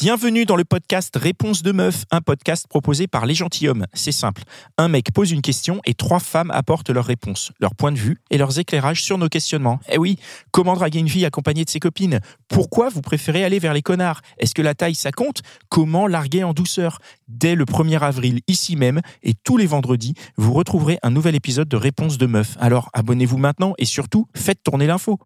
Bienvenue dans le podcast Réponse de meuf, un podcast proposé par les gentilshommes. C'est simple. Un mec pose une question et trois femmes apportent leurs réponses, leur point de vue et leurs éclairages sur nos questionnements. Eh oui, comment draguer une fille accompagnée de ses copines? Pourquoi vous préférez aller vers les connards? Est-ce que la taille ça compte? Comment larguer en douceur? Dès le 1er avril, ici même, et tous les vendredis, vous retrouverez un nouvel épisode de Réponse de meuf. Alors abonnez-vous maintenant et surtout, faites tourner l'info.